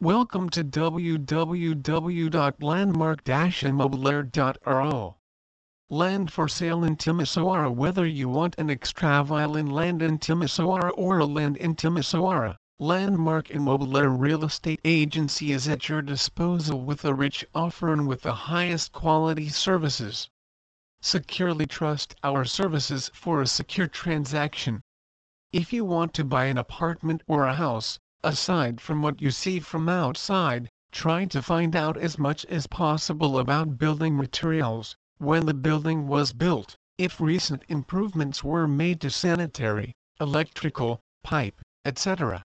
Welcome to www.landmark-imobiliare.ro. Land for sale in Timisoara Whether you want an extravagant land in Timisoara or a land in Timisoara, Landmark Imobiliare Real Estate Agency is at your disposal with a rich offer and with the highest quality services. Securely trust our services for a secure transaction. If you want to buy an apartment or a house, Aside from what you see from outside, try to find out as much as possible about building materials, when the building was built, if recent improvements were made to sanitary, electrical, pipe, etc.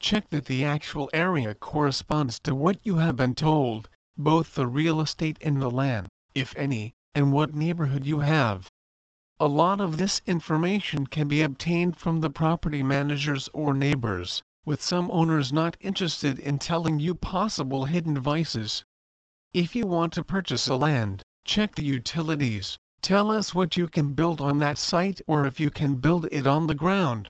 Check that the actual area corresponds to what you have been told, both the real estate and the land, if any, and what neighborhood you have. A lot of this information can be obtained from the property managers or neighbors with some owners not interested in telling you possible hidden vices. If you want to purchase a land, check the utilities, tell us what you can build on that site or if you can build it on the ground.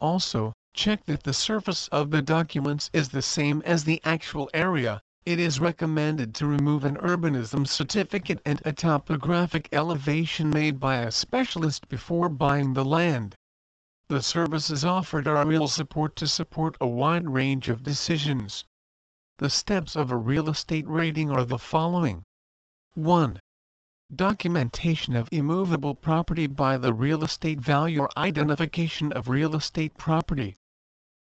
Also, check that the surface of the documents is the same as the actual area. It is recommended to remove an urbanism certificate and a topographic elevation made by a specialist before buying the land. The services offered are real support to support a wide range of decisions. The steps of a real estate rating are the following. 1. Documentation of immovable property by the real estate value or Identification of real estate property.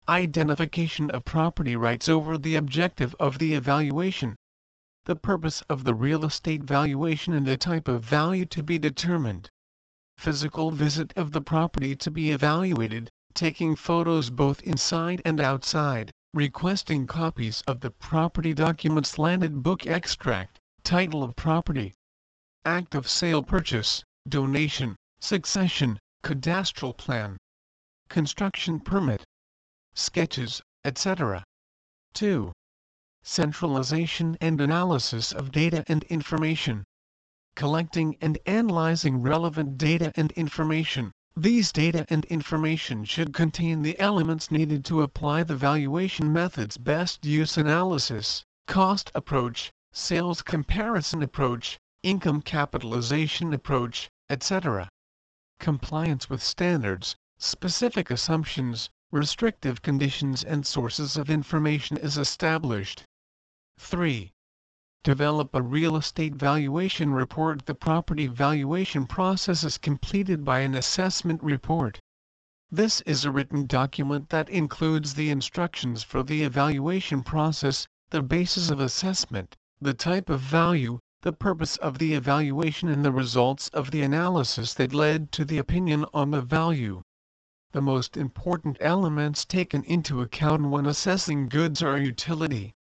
Identification of property rights over the objective of the evaluation. The purpose of the real estate valuation and the type of value to be determined physical visit of the property to be evaluated, taking photos both inside and outside, requesting copies of the property documents landed book extract, title of property, act of sale purchase, donation, succession, cadastral plan, construction permit, sketches, etc. 2. Centralization and analysis of data and information collecting and analyzing relevant data and information. These data and information should contain the elements needed to apply the valuation method's best use analysis, cost approach, sales comparison approach, income capitalization approach, etc. Compliance with standards, specific assumptions, restrictive conditions and sources of information is established. 3. Develop a real estate valuation report. The property valuation process is completed by an assessment report. This is a written document that includes the instructions for the evaluation process, the basis of assessment, the type of value, the purpose of the evaluation and the results of the analysis that led to the opinion on the value. The most important elements taken into account when assessing goods are utility,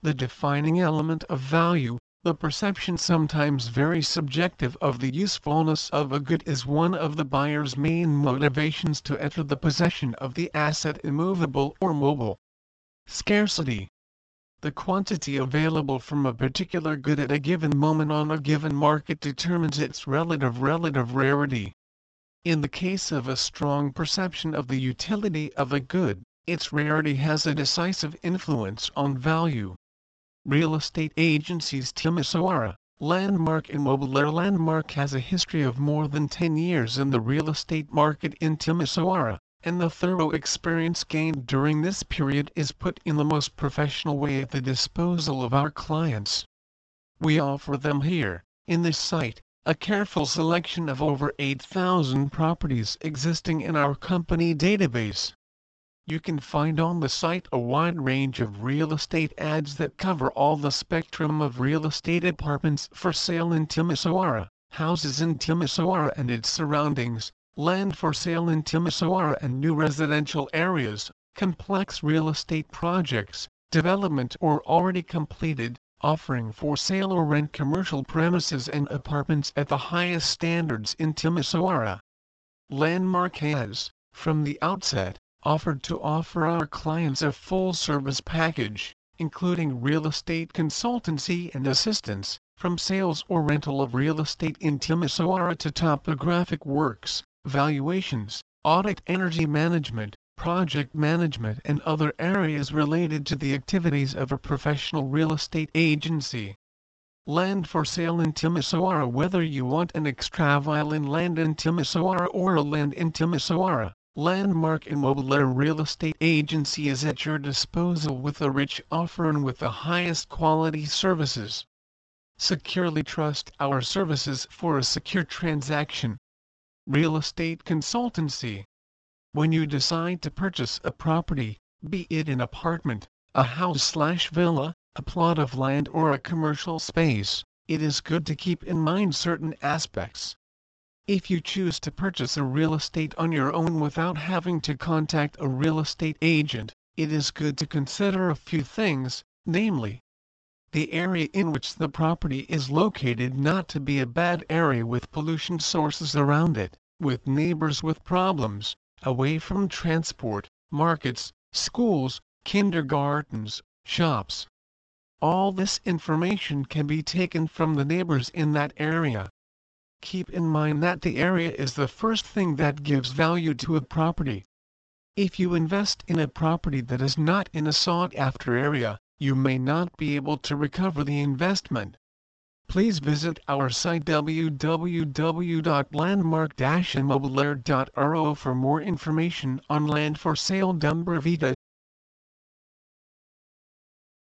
the defining element of value, the perception sometimes very subjective of the usefulness of a good is one of the buyer's main motivations to enter the possession of the asset immovable or mobile. Scarcity. The quantity available from a particular good at a given moment on a given market determines its relative relative rarity. In the case of a strong perception of the utility of a good, its rarity has a decisive influence on value. Real estate agencies Timisoara, Landmark Imobiliare Landmark has a history of more than 10 years in the real estate market in Timisoara, and the thorough experience gained during this period is put in the most professional way at the disposal of our clients. We offer them here, in this site, a careful selection of over 8,000 properties existing in our company database. You can find on the site a wide range of real estate ads that cover all the spectrum of real estate apartments for sale in Timisoara, houses in Timisoara and its surroundings, land for sale in Timisoara and new residential areas, complex real estate projects, development or already completed, offering for sale or rent commercial premises and apartments at the highest standards in Timisoara. Landmark has, from the outset, offered to offer our clients a full-service package, including real estate consultancy and assistance, from sales or rental of real estate in Timisoara to topographic works, valuations, audit energy management, project management and other areas related to the activities of a professional real estate agency. Land for sale in Timisoara Whether you want an extra-vile land in Timisoara or a land in Timisoara, Landmark Immobile Real Estate Agency is at your disposal with a rich offer and with the highest quality services. Securely trust our services for a secure transaction. Real Estate Consultancy When you decide to purchase a property, be it an apartment, a house slash villa, a plot of land or a commercial space, it is good to keep in mind certain aspects. If you choose to purchase a real estate on your own without having to contact a real estate agent, it is good to consider a few things, namely, the area in which the property is located not to be a bad area with pollution sources around it, with neighbors with problems, away from transport, markets, schools, kindergartens, shops, all this information can be taken from the neighbors in that area. Keep in mind that the area is the first thing that gives value to a property. If you invest in a property that is not in a sought-after area, you may not be able to recover the investment. Please visit our site www.landmark-imobiliare.ro for more information on land for sale Dumbravita